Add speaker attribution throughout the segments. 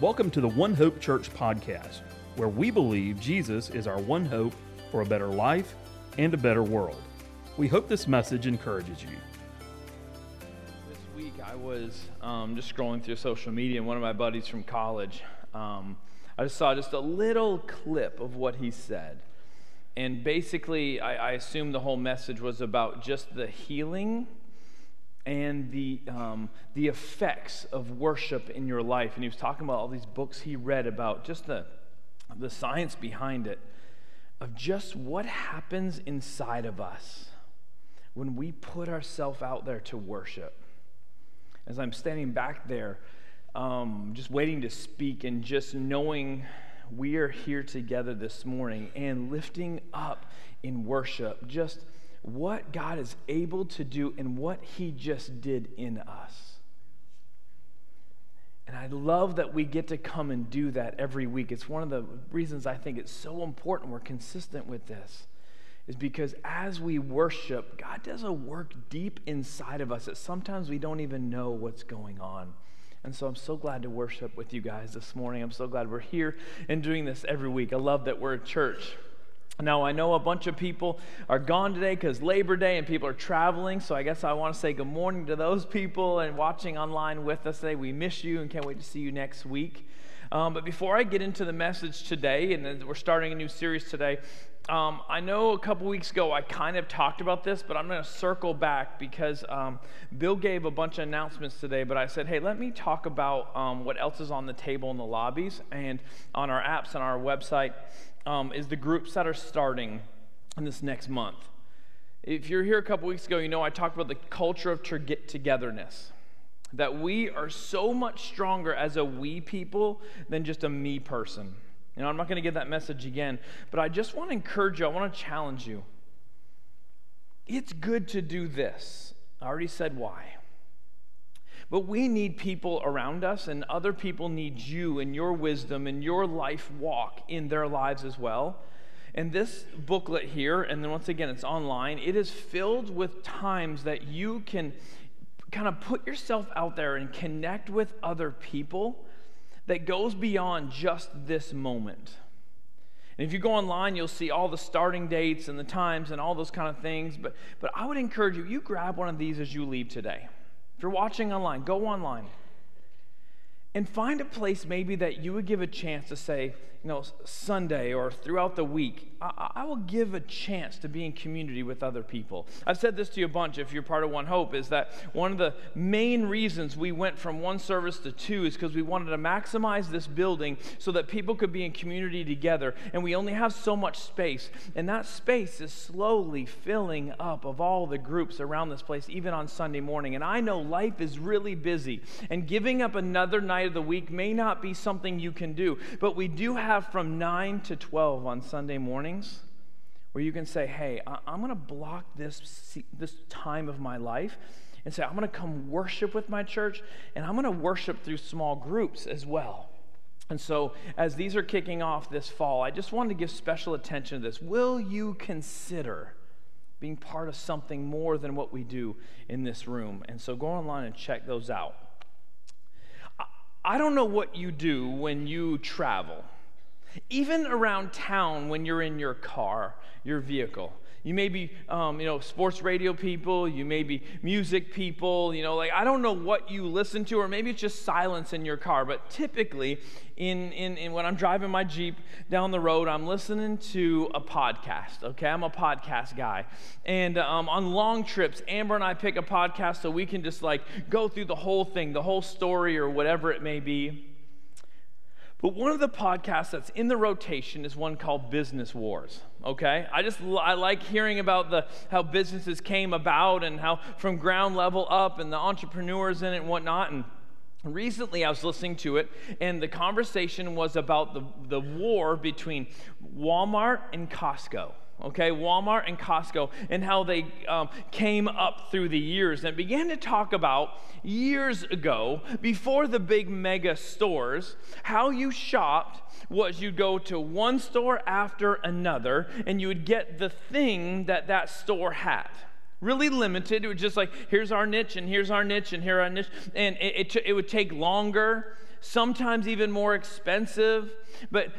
Speaker 1: Welcome to the One Hope Church podcast, where we believe Jesus is our one hope for a better life and a better world. We hope this message encourages you.
Speaker 2: This week I was um, just scrolling through social media, and one of my buddies from college, um, I just saw just a little clip of what he said. And basically, I, I assume the whole message was about just the healing and the, um, the effects of worship in your life. And he was talking about all these books he read about just the, the science behind it, of just what happens inside of us when we put ourselves out there to worship. As I'm standing back there, um, just waiting to speak and just knowing we are here together this morning and lifting up in worship just what God is able to do and what He just did in us. And I love that we get to come and do that every week. It's one of the reasons I think it's so important we're consistent with this, is because as we worship, God does a work deep inside of us that sometimes we don't even know what's going on. And so I'm so glad to worship with you guys this morning. I'm so glad we're here and doing this every week. I love that we're a church. Now, I know a bunch of people are gone today because Labor Day and people are traveling, so I guess I want to say good morning to those people and watching online with us today. We miss you and can't wait to see you next week. Um, but before I get into the message today, and we're starting a new series today, um, I know a couple weeks ago I kind of talked about this, but I'm going to circle back because um, Bill gave a bunch of announcements today. But I said, hey, let me talk about um, what else is on the table in the lobbies and on our apps and our website um, is the groups that are starting in this next month. If you're here a couple weeks ago, you know I talked about the culture of togetherness. That we are so much stronger as a we people than just a me person. You know, I'm not going to give that message again, but I just want to encourage you, I want to challenge you. It's good to do this. I already said why. But we need people around us, and other people need you and your wisdom and your life walk in their lives as well. And this booklet here, and then once again, it's online, it is filled with times that you can kind of put yourself out there and connect with other people that goes beyond just this moment. And if you go online, you'll see all the starting dates and the times and all those kind of things. But, but I would encourage you, you grab one of these as you leave today. If you're watching online, go online and find a place maybe that you would give a chance to say, you know, Sunday or throughout the week, I, I, will give a chance to be in community with other people. I've said this to you a bunch if you're part of One Hope, is that one of the main reasons we went from one service to two is because we wanted to maximize this building so that people could be in community together. And we only have so much space. And that space is slowly filling up of all the groups around this place, even on Sunday morning. And I know life is really busy. And giving up another night of the week may not be something you can do, but we do have have from 9 to 12 on Sunday mornings where you can say, hey, I'm going to block this, this time of my life and say, I'm going to come worship with my church and I'm going to worship through small groups as well. And so, as these are kicking off this fall, I just wanted to give special attention to this. Will you consider being part of something more than what we do in this room? And so, go online and check those out. I don't know what you do when you travel. Even around town when you're in your car, your vehicle. You may be, um, you know, sports radio people. You may be music people. You know, like I don't know what you listen to, or maybe it's just silence in your car. But typically, in, in, in when I'm driving my Jeep down the road, I'm listening to a podcast. Okay, I'm a podcast guy, and um, on long trips, Amber and I pick a podcast so we can just like go through the whole thing, the whole story, or whatever it may be. But one of the podcasts that's in the rotation is one called Business Wars. Okay, I just I like hearing about the how businesses came about and how from ground level up and the entrepreneurs in it and whatnot. And recently I was listening to it, and the conversation was about the the war between Walmart and Costco okay, Walmart and Costco, and how they um, came up through the years and began to talk about years ago, before the big mega stores, how you shopped was you'd go to one store after another and you would get the thing that that store had really limited. It was just like, here's our niche, and here's our niche, and here our niche. And it, it, t- it would take longer sometimes even more expensive. But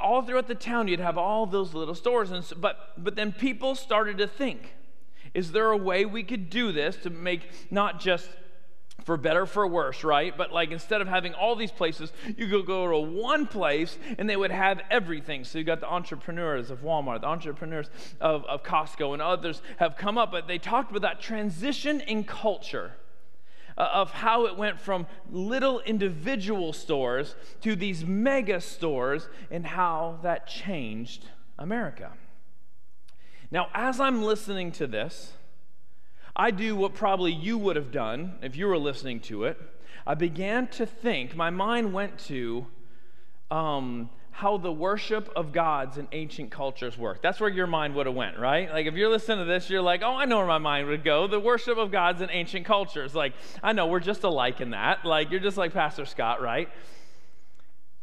Speaker 2: all throughout the town, you'd have all those little stores. And so, but, but then people started to think is there a way we could do this to make not just for better for worse, right? But like instead of having all these places, you could go to one place and they would have everything. So you got the entrepreneurs of Walmart, the entrepreneurs of, of Costco, and others have come up, but they talked about that transition in culture of how it went from little individual stores to these mega stores and how that changed America. Now, as I'm listening to this, I do what probably you would have done if you were listening to it. I began to think, my mind went to um, how the worship of gods in ancient cultures work. That's where your mind would have went, right? Like if you're listening to this, you're like, oh, I know where my mind would go. The worship of gods in ancient cultures. Like, I know we're just alike in that. Like, you're just like Pastor Scott, right?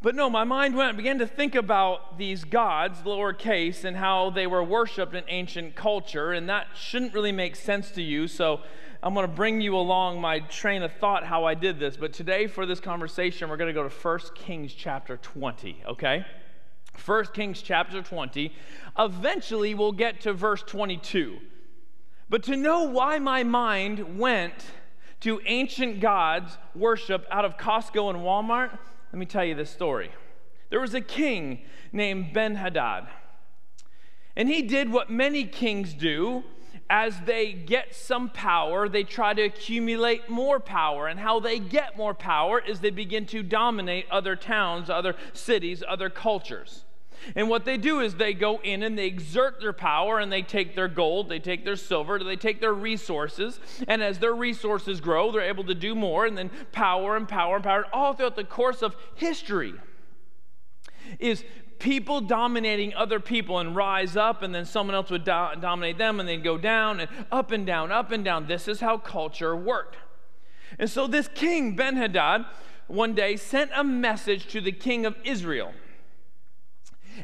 Speaker 2: But no, my mind went, and began to think about these gods, lowercase, and how they were worshiped in ancient culture, and that shouldn't really make sense to you. So I'm going to bring you along my train of thought how I did this. But today, for this conversation, we're going to go to 1 Kings chapter 20, okay? 1 Kings chapter 20. Eventually, we'll get to verse 22. But to know why my mind went to ancient gods worship out of Costco and Walmart, let me tell you this story. There was a king named Ben Hadad, and he did what many kings do. As they get some power, they try to accumulate more power. And how they get more power is they begin to dominate other towns, other cities, other cultures. And what they do is they go in and they exert their power and they take their gold, they take their silver, they take their resources. And as their resources grow, they're able to do more and then power and power and power. All throughout the course of history is people dominating other people and rise up, and then someone else would do- dominate them and they'd go down and up and down, up and down. This is how culture worked. And so this king, Ben Hadad, one day sent a message to the king of Israel.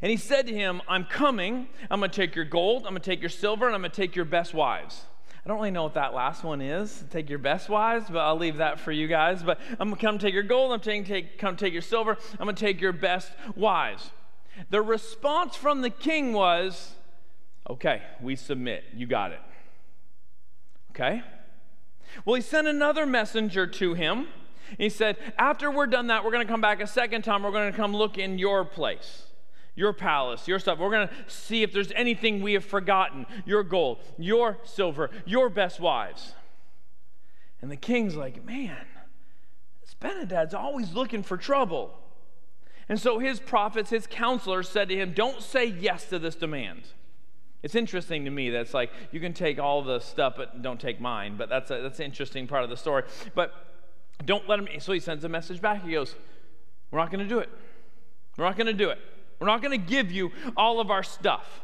Speaker 2: And he said to him, I'm coming. I'm going to take your gold, I'm going to take your silver, and I'm going to take your best wives. I don't really know what that last one is. Take your best wives, but I'll leave that for you guys. But I'm to come take your gold, I'm to take, come take your silver, I'm to take your best wives. The response from the king was, Okay, we submit. You got it. Okay? Well, he sent another messenger to him. He said, After we're done that, we're going to come back a second time. We're going to come look in your place your palace, your stuff. We're going to see if there's anything we have forgotten your gold, your silver, your best wives. And the king's like, man, this always looking for trouble. And so his prophets, his counselors said to him, Don't say yes to this demand. It's interesting to me that's like, you can take all the stuff, but don't take mine. But that's, a, that's an interesting part of the story. But don't let him. So he sends a message back. He goes, We're not going to do it. We're not going to do it. We're not going to give you all of our stuff.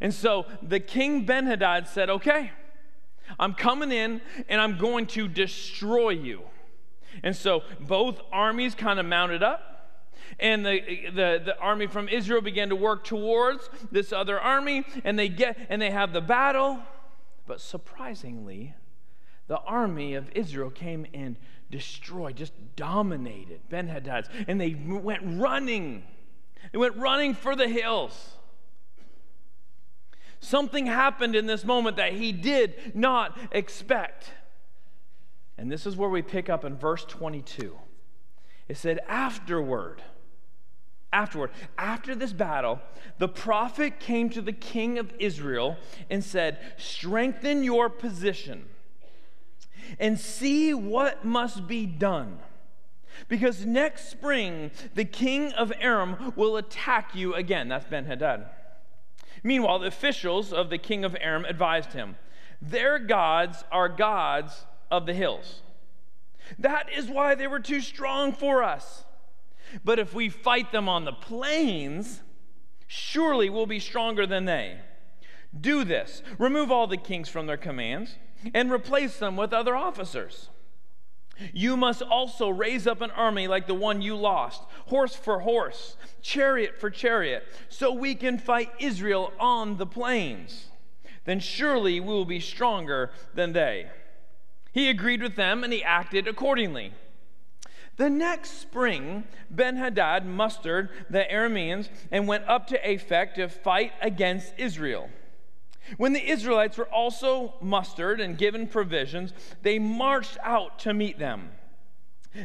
Speaker 2: And so the king Ben Hadad said, Okay, I'm coming in and I'm going to destroy you. And so both armies kind of mounted up. And the, the, the army from Israel began to work towards this other army, and they get and they have the battle. But surprisingly, the army of Israel came and destroyed, just dominated Ben Hadad's, and they went running They went running for the hills. Something happened in this moment that he did not expect. And this is where we pick up in verse 22. It said, Afterward, afterward, after this battle, the prophet came to the king of Israel and said, Strengthen your position and see what must be done. Because next spring, the king of Aram will attack you again. That's Ben Hadad. Meanwhile, the officials of the king of Aram advised him their gods are gods of the hills. That is why they were too strong for us. But if we fight them on the plains, surely we'll be stronger than they. Do this remove all the kings from their commands and replace them with other officers. You must also raise up an army like the one you lost, horse for horse, chariot for chariot, so we can fight Israel on the plains. Then surely we will be stronger than they. He agreed with them and he acted accordingly. The next spring, Ben Hadad mustered the Arameans and went up to Aphek to fight against Israel. When the Israelites were also mustered and given provisions, they marched out to meet them.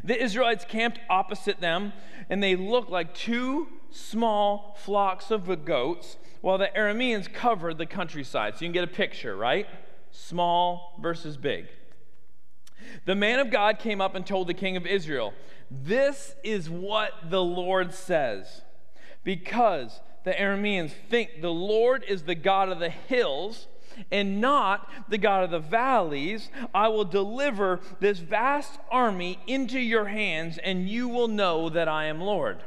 Speaker 2: The Israelites camped opposite them, and they looked like two small flocks of goats, while the Arameans covered the countryside. So you can get a picture, right? Small versus big. The man of God came up and told the king of Israel, This is what the Lord says. Because the Arameans think the Lord is the God of the hills and not the God of the valleys, I will deliver this vast army into your hands, and you will know that I am Lord.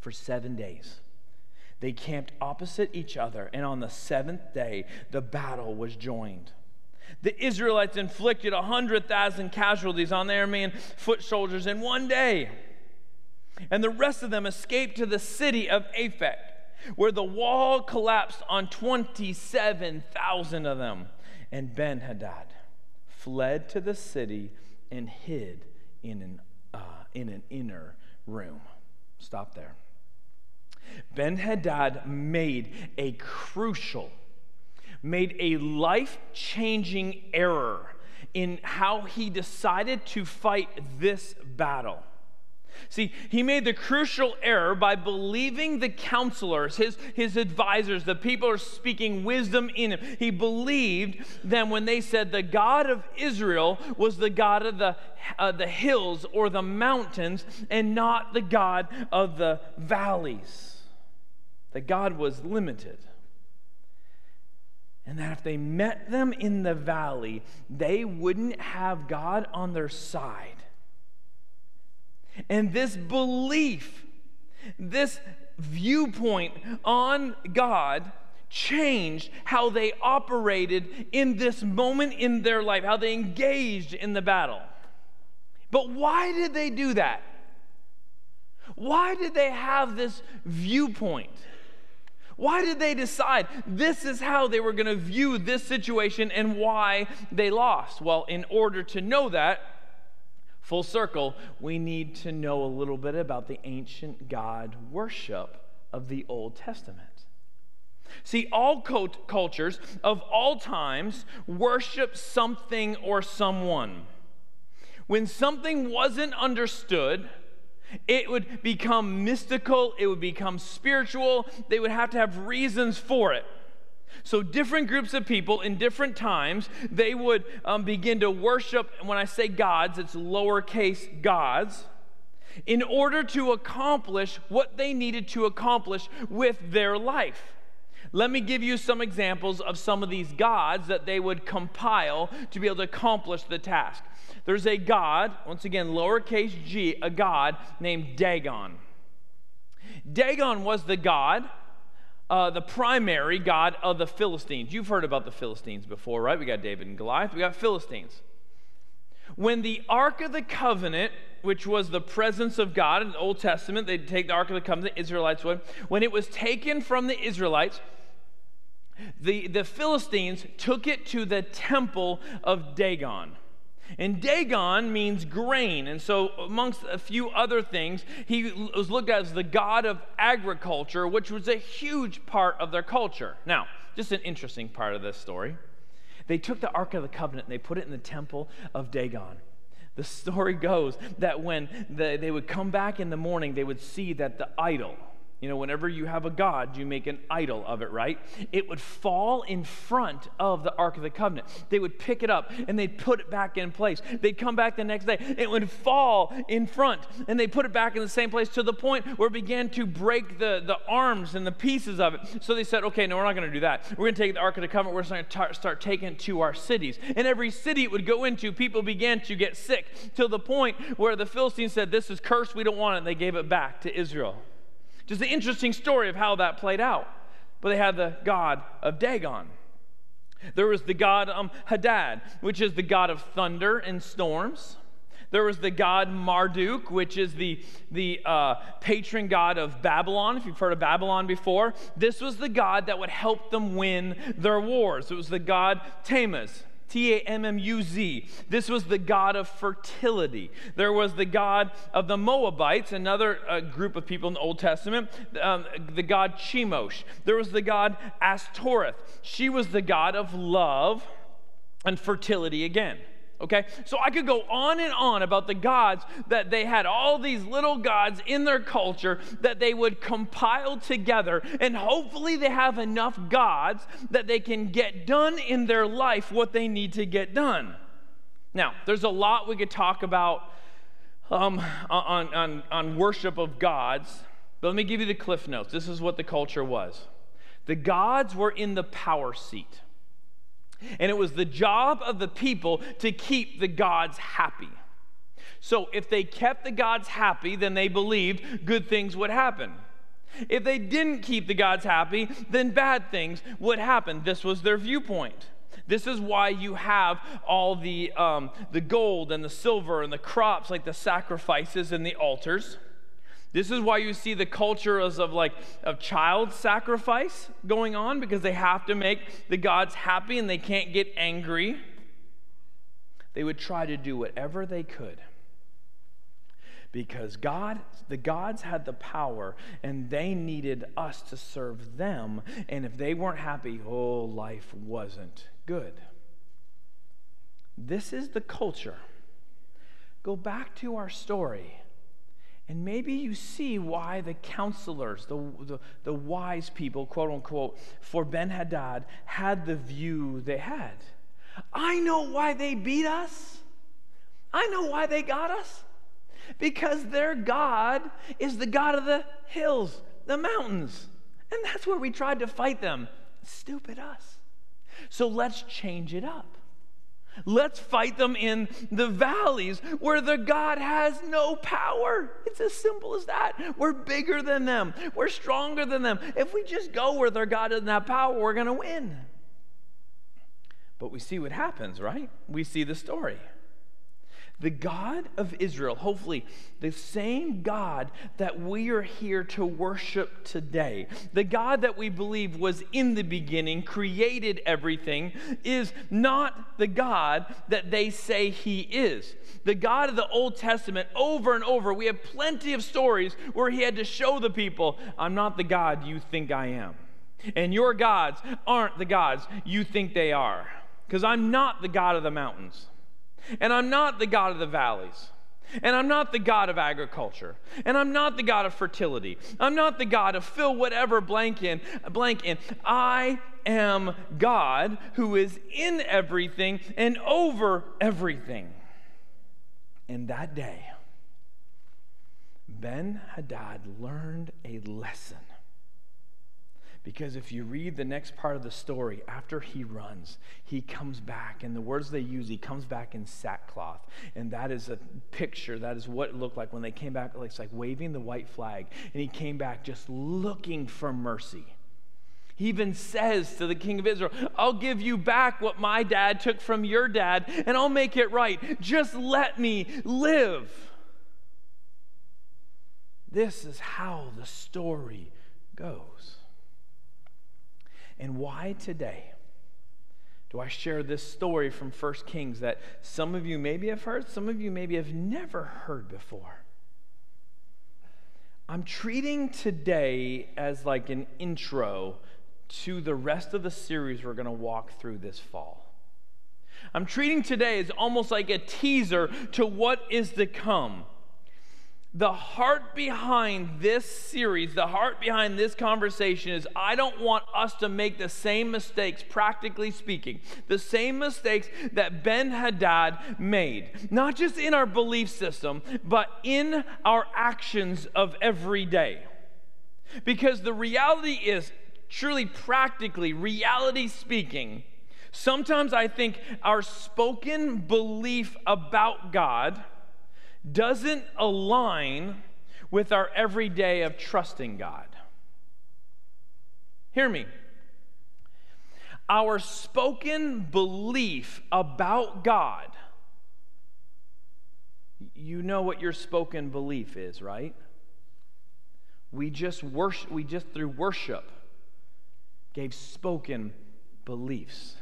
Speaker 2: For seven days, they camped opposite each other, and on the seventh day, the battle was joined. The Israelites inflicted 100,000 casualties on the Aramean foot soldiers in one day. And the rest of them escaped to the city of Aphek where the wall collapsed on 27,000 of them. And Ben Hadad fled to the city and hid in an, uh, in an inner room. Stop there. Ben Hadad made a crucial, made a life changing error in how he decided to fight this battle. See, he made the crucial error by believing the counselors, his, his advisors, the people are speaking wisdom in him. He believed them when they said the God of Israel was the God of the, uh, the hills or the mountains and not the God of the valleys. That God was limited. And that if they met them in the valley, they wouldn't have God on their side and this belief, this viewpoint on God changed how they operated in this moment in their life, how they engaged in the battle. But why did they do that? Why did they have this viewpoint? Why did they decide this is how they were going to view this situation and why they lost? Well, in order to know that, Full circle, we need to know a little bit about the ancient God worship of the Old Testament. See, all cult- cultures of all times worship something or someone. When something wasn't understood, it would become mystical, it would become spiritual, they would have to have reasons for it. So, different groups of people in different times, they would um, begin to worship, when I say gods, it's lowercase gods, in order to accomplish what they needed to accomplish with their life. Let me give you some examples of some of these gods that they would compile to be able to accomplish the task. There's a god, once again, lowercase g, a god named Dagon. Dagon was the god uh, the primary God of the Philistines. You've heard about the Philistines before, right? We got David and Goliath, we got Philistines. When the Ark of the Covenant, which was the presence of God in the Old Testament, they'd take the Ark of the Covenant, the Israelites would. When it was taken from the Israelites, the, the Philistines took it to the temple of Dagon. And Dagon means grain. And so, amongst a few other things, he was looked at as the god of agriculture, which was a huge part of their culture. Now, just an interesting part of this story. They took the Ark of the Covenant and they put it in the temple of Dagon. The story goes that when the, they would come back in the morning, they would see that the idol, you know, whenever you have a God, you make an idol of it, right? It would fall in front of the Ark of the Covenant. They would pick it up and they'd put it back in place. They'd come back the next day. It would fall in front and they'd put it back in the same place to the point where it began to break the, the arms and the pieces of it. So they said, okay, no, we're not going to do that. We're going to take the Ark of the Covenant. We're going to start taking it to our cities. And every city it would go into, people began to get sick to the point where the Philistines said, this is cursed. We don't want it. And they gave it back to Israel. Just an interesting story of how that played out. But they had the god of Dagon. There was the god um, Hadad, which is the god of thunder and storms. There was the god Marduk, which is the, the uh, patron god of Babylon. If you've heard of Babylon before, this was the god that would help them win their wars. It was the god Tammuz. T A M M U Z. This was the god of fertility. There was the god of the Moabites, another uh, group of people in the Old Testament, um, the god Chemosh. There was the god Astoreth. She was the god of love and fertility again. Okay? So I could go on and on about the gods that they had, all these little gods in their culture that they would compile together, and hopefully they have enough gods that they can get done in their life what they need to get done. Now, there's a lot we could talk about um, on, on, on worship of gods, but let me give you the cliff notes. This is what the culture was the gods were in the power seat. And it was the job of the people to keep the gods happy. So if they kept the gods happy, then they believed good things would happen. If they didn't keep the gods happy, then bad things would happen. This was their viewpoint. This is why you have all the, um, the gold and the silver and the crops, like the sacrifices and the altars. This is why you see the culture of like of child sacrifice going on because they have to make the gods happy and they can't get angry. They would try to do whatever they could. Because God, the gods had the power and they needed us to serve them. And if they weren't happy, oh, life wasn't good. This is the culture. Go back to our story. And maybe you see why the counselors, the, the, the wise people, quote unquote, for Ben Hadad had the view they had. I know why they beat us. I know why they got us. Because their God is the God of the hills, the mountains. And that's where we tried to fight them. Stupid us. So let's change it up. Let's fight them in the valleys where the God has no power. It's as simple as that. We're bigger than them, we're stronger than them. If we just go where their God doesn't have power, we're going to win. But we see what happens, right? We see the story. The God of Israel, hopefully the same God that we are here to worship today, the God that we believe was in the beginning, created everything, is not the God that they say he is. The God of the Old Testament, over and over, we have plenty of stories where he had to show the people, I'm not the God you think I am. And your gods aren't the gods you think they are. Because I'm not the God of the mountains. And I'm not the God of the valleys. And I'm not the God of agriculture. And I'm not the God of fertility. I'm not the God of fill whatever blank in, blank in. I am God who is in everything and over everything. And that day, Ben Hadad learned a lesson because if you read the next part of the story, after he runs, he comes back, and the words they use, he comes back in sackcloth. And that is a picture, that is what it looked like when they came back. It's like waving the white flag. And he came back just looking for mercy. He even says to the king of Israel, I'll give you back what my dad took from your dad, and I'll make it right. Just let me live. This is how the story goes. And why today do I share this story from 1 Kings that some of you maybe have heard, some of you maybe have never heard before? I'm treating today as like an intro to the rest of the series we're going to walk through this fall. I'm treating today as almost like a teaser to what is to come the heart behind this series, the heart behind this conversation is I don't want us to make the same mistakes, practically speaking, the same mistakes that Ben Hadad made, not just in our belief system, but in our actions of every day. Because the reality is, truly practically, reality speaking, sometimes I think our spoken belief about God doesn't align with our everyday of trusting God. Hear me. Our spoken belief about God, you know what your spoken belief is, right? We just worship, we just through worship gave spoken beliefs.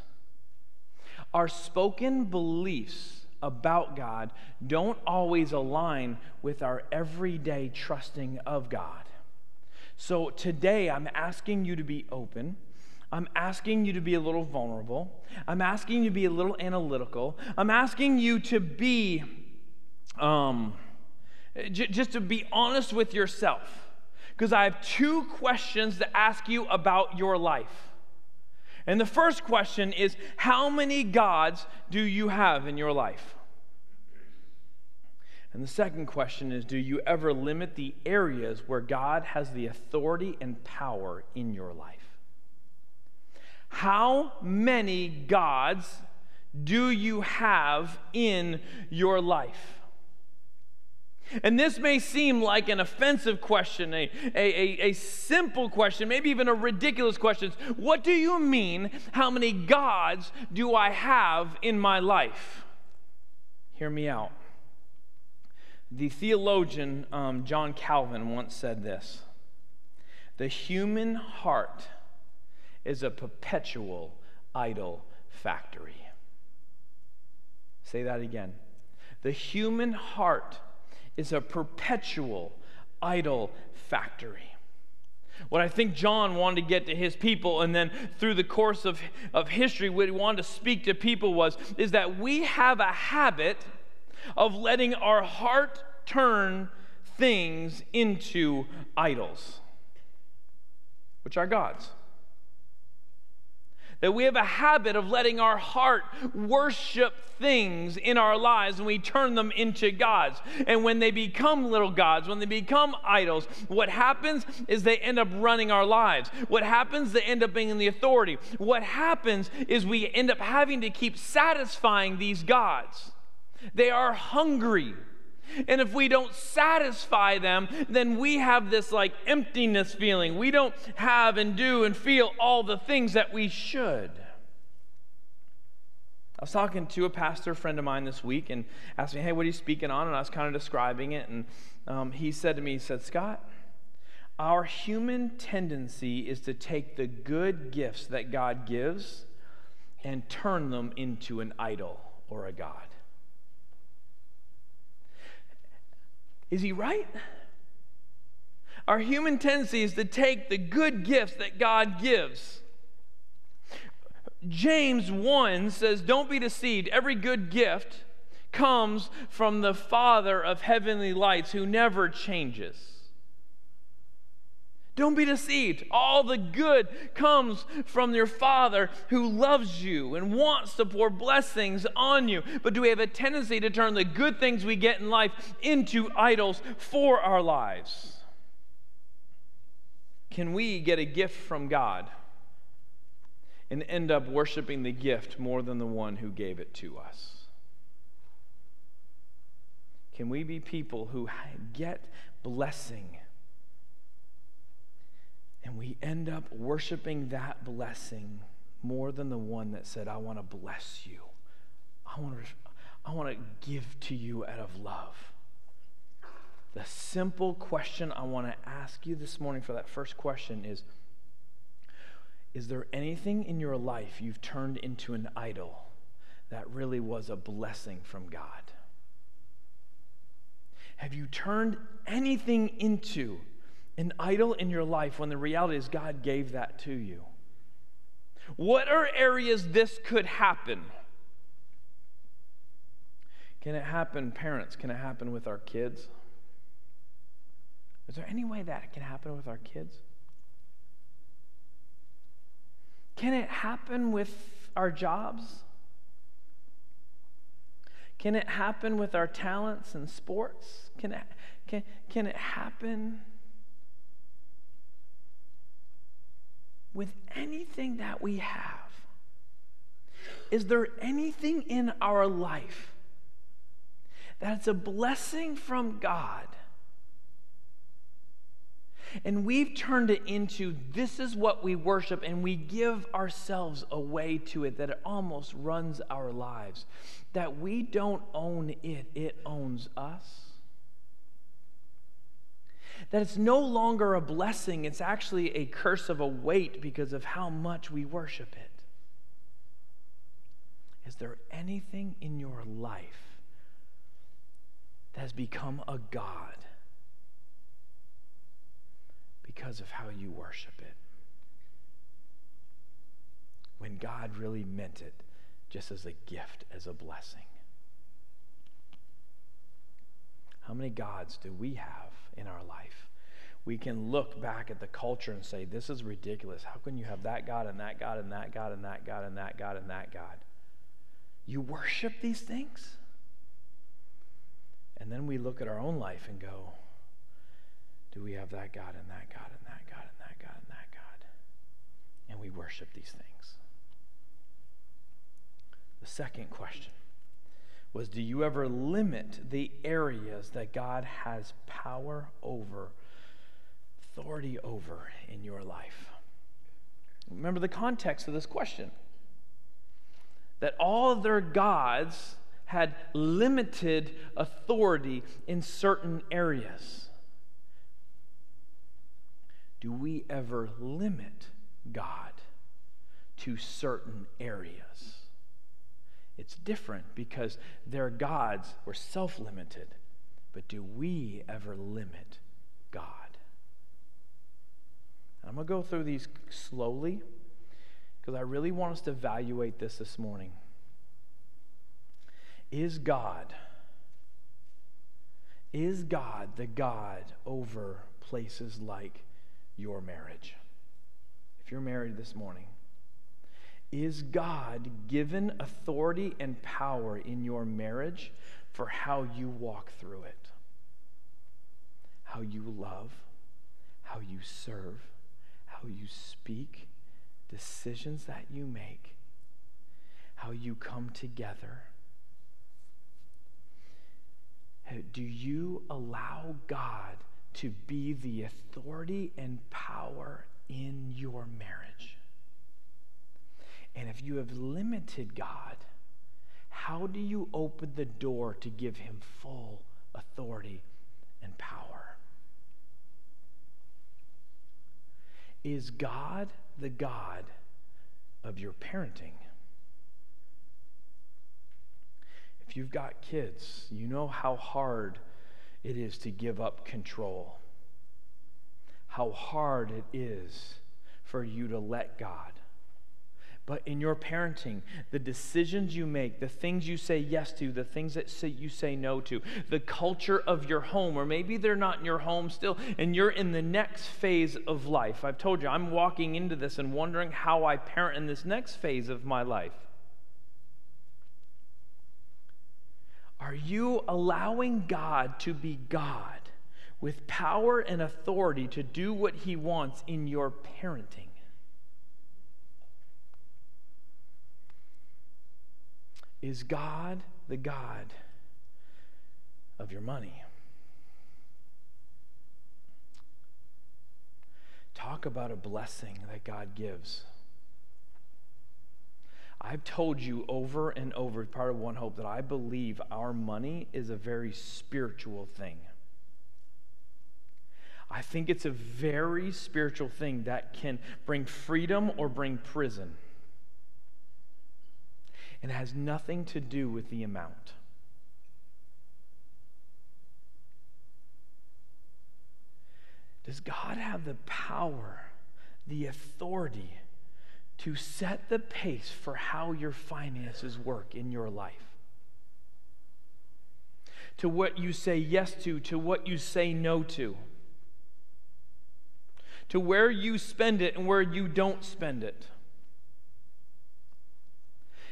Speaker 2: Our spoken beliefs about God don't always align with our everyday trusting of God. So today, I'm asking you to be open. I'm asking you to be a little vulnerable. I'm asking you to be a little analytical. I'm asking you to be, um, j- just to be honest with yourself. Because I have two questions to ask you about your life. And the first question is How many gods do you have in your life? And the second question is Do you ever limit the areas where God has the authority and power in your life? How many gods do you have in your life? And this may seem like an offensive question, a, a, a, a, simple question, maybe even a ridiculous question. What do you mean? How many gods do I have in my life? Hear me out. The theologian um, John Calvin once said this The human heart is a perpetual idol factory. Say that again. The human heart is a perpetual idol factory. What I think John wanted to get to his people, and then through the course of, of history, what he wanted to speak to people was, is that we have a habit of letting our heart turn things into idols, which are gods that we have a habit of letting our heart worship things in our lives and we turn them into gods. And when they become little gods, when they become idols, what happens is they end up running our lives. What happens, they end up being in the authority. What happens is we end up having to keep satisfying these gods. They are hungry and if we don't satisfy them, then we have this like emptiness feeling. We don't have and do and feel all the things that we should. I was talking to a pastor friend of mine this week and asked me, hey, what are you speaking on? And I was kind of describing it. And um, he said to me, he said, Scott, our human tendency is to take the good gifts that God gives and turn them into an idol or a God. Is he right? Our human tendency is to take the good gifts that God gives. James 1 says, Don't be deceived. Every good gift comes from the Father of heavenly lights who never changes. Don't be deceived. All the good comes from your Father who loves you and wants to pour blessings on you. But do we have a tendency to turn the good things we get in life into idols for our lives? Can we get a gift from God and end up worshiping the gift more than the one who gave it to us? Can we be people who get blessing? And we end up worshiping that blessing more than the one that said, I want to bless you. I want to, I want to give to you out of love. The simple question I want to ask you this morning for that first question is Is there anything in your life you've turned into an idol that really was a blessing from God? Have you turned anything into an idol in your life when the reality is God gave that to you? What are areas this could happen? Can it happen, parents? Can it happen with our kids? Is there any way that it can happen with our kids? Can it happen with our jobs? Can it happen with our talents and sports? Can it, can, can it happen with anything that we have, is there anything in our life that's a blessing from God? And we've turned it into this is what we worship, and we give ourselves away to it that it almost runs our lives. That we don't own it, it owns us that it's no longer a blessing, it's actually a curse of a weight because of how much we worship it. Is there anything in your life that has become a God because of how you worship it? When God really meant it just as a gift, as a blessing. How many gods do we have in our life? We can look back at the culture and say, This is ridiculous. How can you have that God and that God and that God and that God and that God and that God? You worship these things? And then we look at our own life and go, Do we have that God and that God and that God and that God and that God? And we worship these things. The second question was Do you ever limit the areas that God has power over, authority over in your life? Remember the context of this question that all their gods had limited authority in certain areas. Do we ever limit God to certain areas? It's different because their gods were self limited. But do we ever limit God? I'm going to go through these slowly because I really want us to evaluate this this morning. Is God, is God the God over places like your marriage? If you're married this morning, is God given authority and power in your marriage for how you walk through it? How you love, how you serve, how you speak, decisions that you make, how you come together. Do you allow God to be the authority and power in your marriage? And if you have limited God, how do you open the door to give him full authority and power? Is God the God of your parenting? If you've got kids, you know how hard it is to give up control, how hard it is for you to let God but in your parenting, the decisions you make, the things you say yes to, the things that say you say no to, the culture of your home, or maybe they're not in your home still, and you're in the next phase of life. I've told you, I'm walking into this and wondering how I parent in this next phase of my life. Are you allowing God to be God with power and authority to do what He wants in your parenting? Is God the God of your money? Talk about a blessing that God gives. I've told you over and over, part of One Hope, that I believe our money is a very spiritual thing. I think it's a very spiritual thing that can bring freedom or bring prison and has nothing to do with the amount. Does God have the power, the authority to set the pace for how your finances work in your life? To what you say yes to, to what you say no to, to where you spend it and where you don't spend it.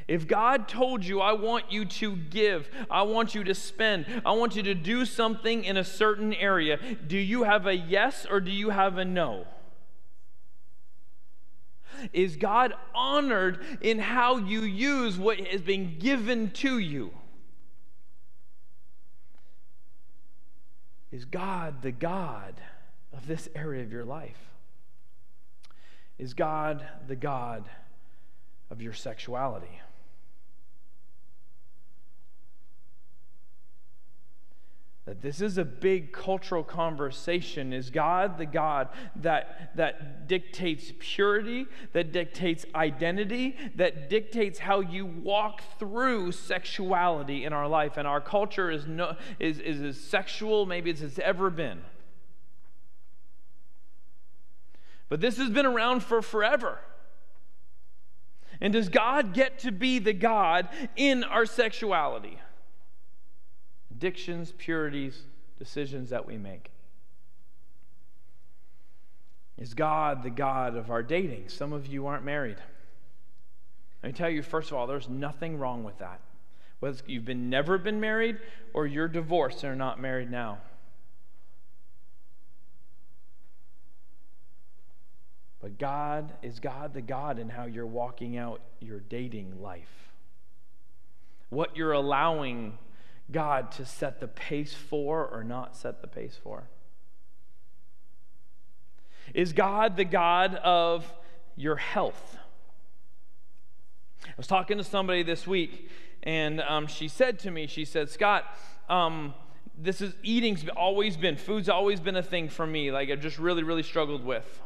Speaker 2: If God told you, I want you to give, I want you to spend, I want you to do something in a certain area, do you have a yes or do you have a no? Is God honored in how you use what has been given to you? Is God the God of this area of your life? Is God the God of your sexuality? That this is a big cultural conversation. Is God the God that, that dictates purity, that dictates identity, that dictates how you walk through sexuality in our life? And our culture is, no, is, is as sexual, maybe as it's ever been. But this has been around for forever. And does God get to be the God in our sexuality? Addictions, purities, decisions that we make. Is God the God of our dating? Some of you aren't married. Let me tell you, first of all, there's nothing wrong with that. Whether you've been never been married or you're divorced and are not married now. But God is God the God in how you're walking out your dating life. What you're allowing God to set the pace for or not set the pace for? Is God the God of your health? I was talking to somebody this week, and um, she said to me, she said, Scott, um, this is eating's always been, food's always been a thing for me. Like I've just really, really struggled with.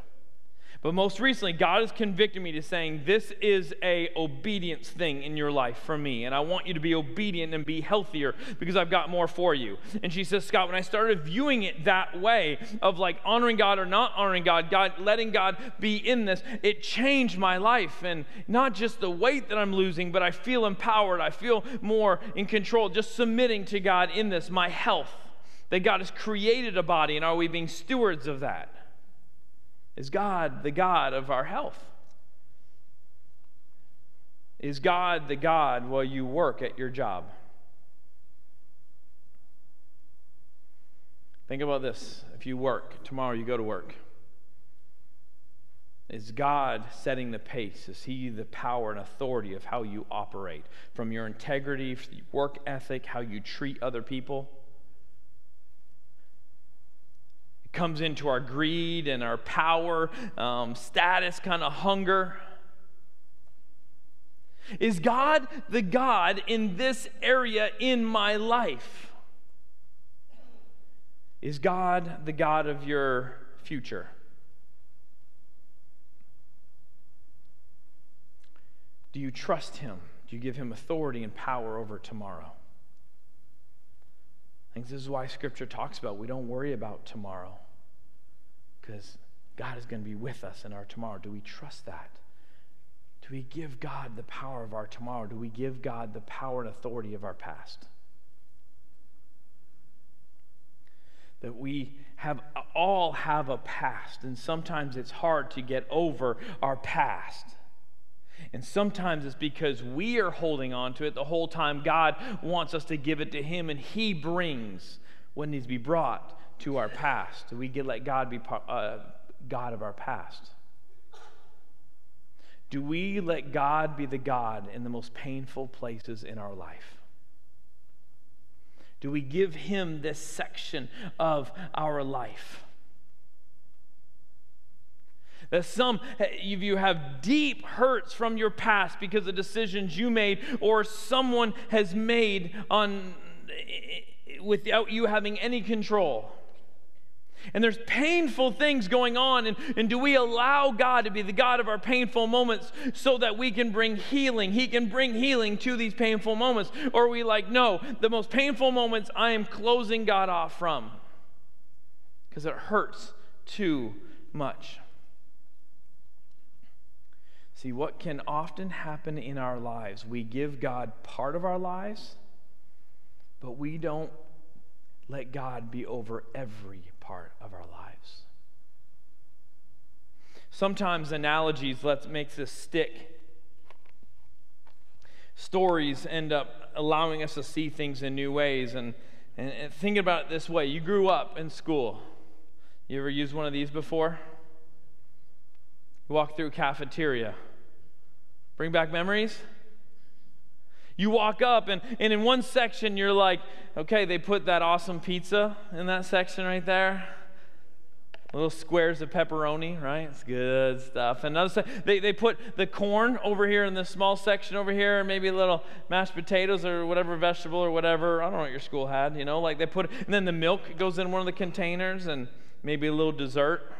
Speaker 2: But most recently, God has convicted me to saying this is a obedience thing in your life for me, and I want you to be obedient and be healthier because I've got more for you. And she says, Scott, when I started viewing it that way of like honoring God or not honoring God, God letting God be in this, it changed my life, and not just the weight that I'm losing, but I feel empowered. I feel more in control, just submitting to God in this, my health. That God has created a body, and are we being stewards of that? Is God the God of our health? Is God the God while you work at your job? Think about this. If you work, tomorrow you go to work. Is God setting the pace? Is He the power and authority of how you operate? From your integrity, work ethic, how you treat other people? Comes into our greed and our power, um, status kind of hunger. Is God the God in this area in my life? Is God the God of your future? Do you trust Him? Do you give Him authority and power over tomorrow? I think this is why Scripture talks about we don't worry about tomorrow because God is going to be with us in our tomorrow. Do we trust that? Do we give God the power of our tomorrow? Do we give God the power and authority of our past? That we have all have a past, and sometimes it's hard to get over our past. And sometimes it's because we are holding on to it the whole time. God wants us to give it to Him, and He brings what needs to be brought to our past? Do we get let God be uh, God of our past? Do we let God be the God in the most painful places in our life? Do we give Him this section of our life? That some eh, of you have deep hurts from your past because of decisions you made or someone has made on eh, eh, without you having any control. And there's painful things going on. And, and do we allow God to be the God of our painful moments so that we can bring healing? He can bring healing to these painful moments. Or are we like, no, the most painful moments I am closing God off from because it hurts too much. See, what can often happen in our lives, we give God part of our lives, but we don't let God be over every part of our lives. Sometimes analogies let's stick. Stories end up allowing us to see things in new ways. And, and, and think about it this way you grew up in school. You ever used one of these before? You walk through cafeteria. Bring back memories? You walk up, and, and in one section, you're like, okay, they put that awesome pizza in that section right there. little squares of pepperoni, right? It's good stuff. And another, they, they put the corn over here in this small section over here, and maybe a little mashed potatoes or whatever vegetable or whatever. I don't know what your school had, you know, like they put, and then the milk goes in one of the containers, and maybe a little dessert.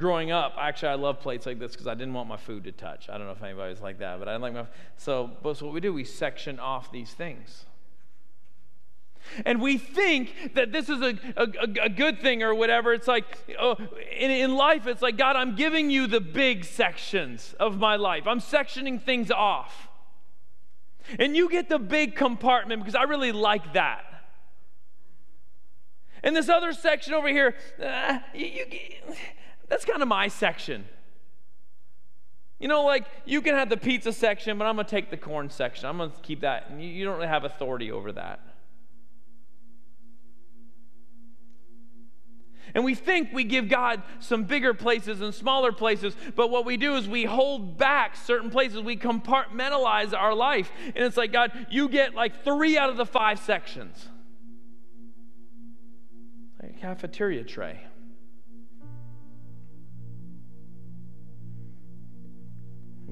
Speaker 2: Growing up, actually, I love plates like this because I didn't want my food to touch. I don't know if anybody's like that, but I didn't like my. So, but so what we do, we section off these things. And we think that this is a, a, a good thing or whatever. It's like, oh, in, in life, it's like, God, I'm giving you the big sections of my life. I'm sectioning things off. And you get the big compartment because I really like that. And this other section over here, uh, you, you, that's kind of my section. You know, like you can have the pizza section, but I'm going to take the corn section. I'm going to keep that. And you, you don't really have authority over that. And we think we give God some bigger places and smaller places, but what we do is we hold back certain places. We compartmentalize our life. And it's like, God, you get like three out of the five sections. Like a cafeteria tray.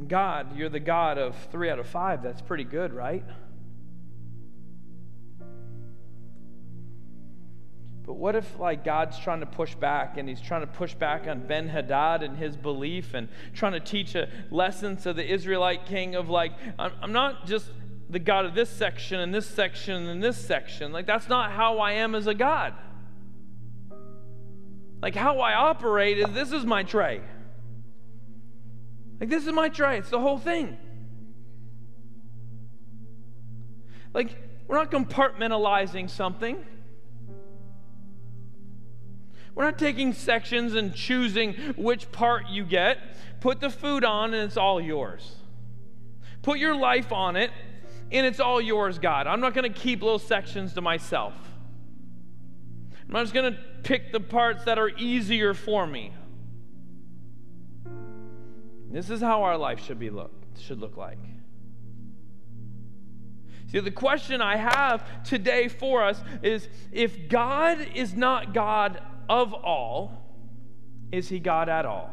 Speaker 2: God, you're the God of three out of five. That's pretty good, right? But what if, like, God's trying to push back and he's trying to push back on Ben Hadad and his belief and trying to teach a lesson to the Israelite king of, like, I'm, I'm not just the God of this section and this section and this section. Like, that's not how I am as a God. Like, how I operate is this is my tray. Like, this is my tray. It's the whole thing. Like, we're not compartmentalizing something. We're not taking sections and choosing which part you get. Put the food on and it's all yours. Put your life on it and it's all yours, God. I'm not going to keep little sections to myself. I'm not just going to pick the parts that are easier for me. This is how our life should be look should look like. See, the question I have today for us is if God is not God of all, is he God at all?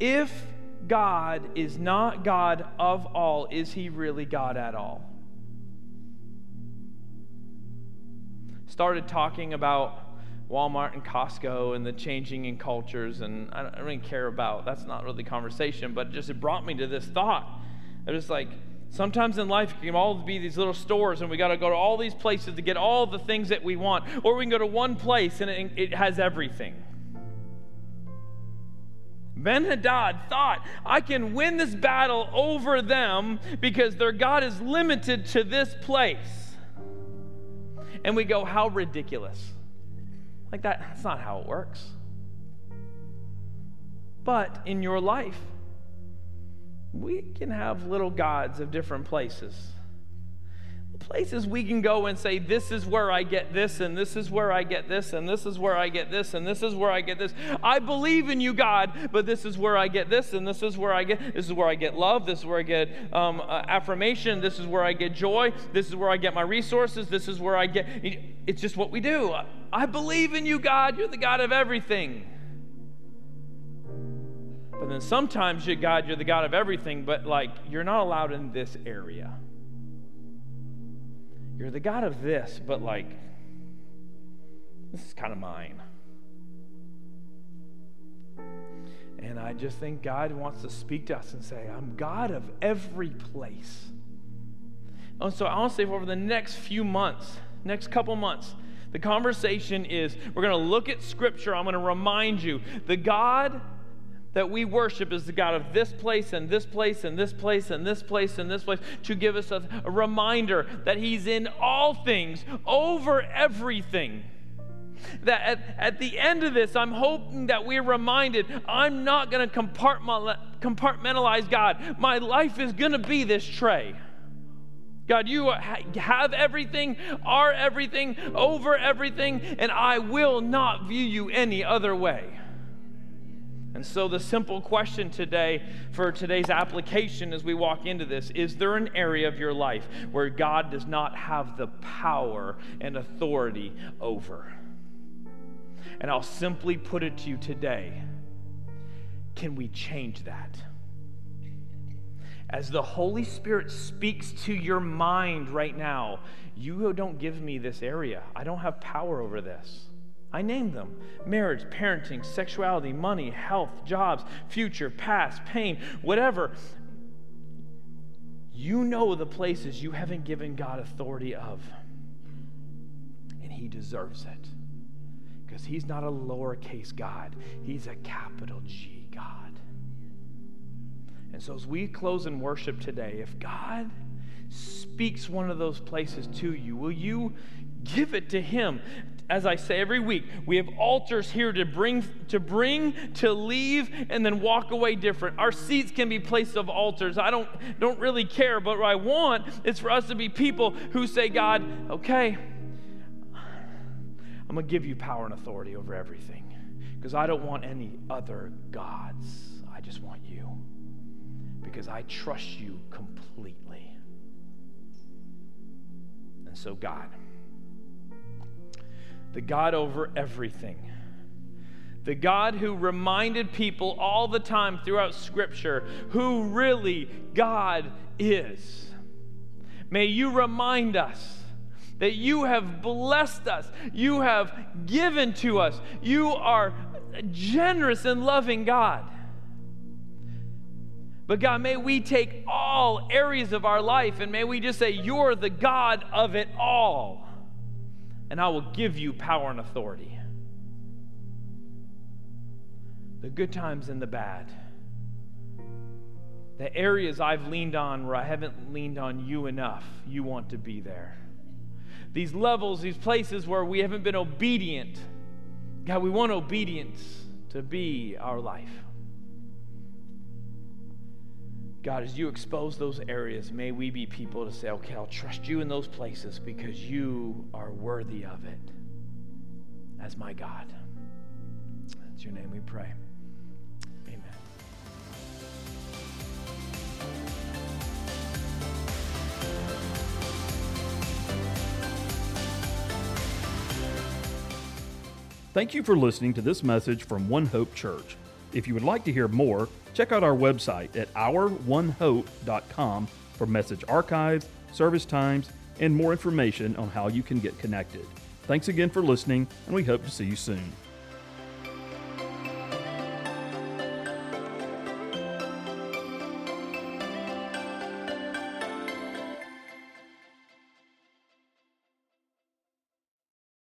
Speaker 2: If God is not God of all, is he really God at all? Started talking about Walmart and Costco and the changing in cultures, and I don't really care about that's not really conversation, but just it brought me to this thought. It was like, Sometimes in life, it can all be these little stores, and we got to go to all these places to get all the things that we want. Or we can go to one place and it, it has everything. Ben Hadad thought, I can win this battle over them because their God is limited to this place. And we go, How ridiculous. Like that, that's not how it works. But in your life, we can have little gods of different places. Places we can go and say, This is where I get this, and this is where I get this, and this is where I get this, and this is where I get this. I believe in you, God, but this is where I get this, and this is where I get this is where I get love, this is where I get um, uh, affirmation, this is where I get joy, this is where I get my resources, this is where I get. It's just what we do. I believe in you, God. You're the God of everything. But then sometimes you God, you're the God of everything, but like you're not allowed in this area. You're the God of this, but like this is kind of mine. And I just think God wants to speak to us and say, I'm God of every place. And so I want to say over the next few months, next couple months, the conversation is we're going to look at Scripture. I'm going to remind you the God that we worship is the God of this place and this place and this place and this place and this place to give us a, a reminder that He's in all things, over everything. That at, at the end of this, I'm hoping that we're reminded I'm not going to compartmentalize God. My life is going to be this tray. God, you have everything, are everything, over everything, and I will not view you any other way. And so, the simple question today for today's application as we walk into this is there an area of your life where God does not have the power and authority over? And I'll simply put it to you today can we change that? As the Holy Spirit speaks to your mind right now, you don't give me this area. I don't have power over this. I name them marriage, parenting, sexuality, money, health, jobs, future, past, pain, whatever. You know the places you haven't given God authority of. And He deserves it. Because He's not a lowercase God, He's a capital G God. And so as we close in worship today, if God speaks one of those places to you, will you give it to Him? As I say every week, we have altars here to bring, to bring, to leave, and then walk away different. Our seats can be placed of altars. I don't, don't really care, but what I want is for us to be people who say, God, okay, I'm going to give you power and authority over everything because I don't want any other gods. I just want you because I trust you completely. And so, God, the God over everything. The God who reminded people all the time throughout Scripture who really God is. May you remind us that you have blessed us, you have given to us, you are a generous and loving God. But God, may we take all areas of our life and may we just say, You're the God of it all and I will give you power and authority. The good times and the bad. The areas I've leaned on where I haven't leaned on you enough, you want to be there. These levels, these places where we haven't been obedient, God, we want obedience to be our life. God, as you expose those areas, may we be people to say, okay, I'll trust you in those places because you are worthy of it as my God. That's your name we pray. Amen.
Speaker 1: Thank you for listening to this message from One Hope Church. If you would like to hear more, check out our website at ouronehope.com for message archives, service times, and more information on how you can get connected. Thanks again for listening, and we hope to see you soon.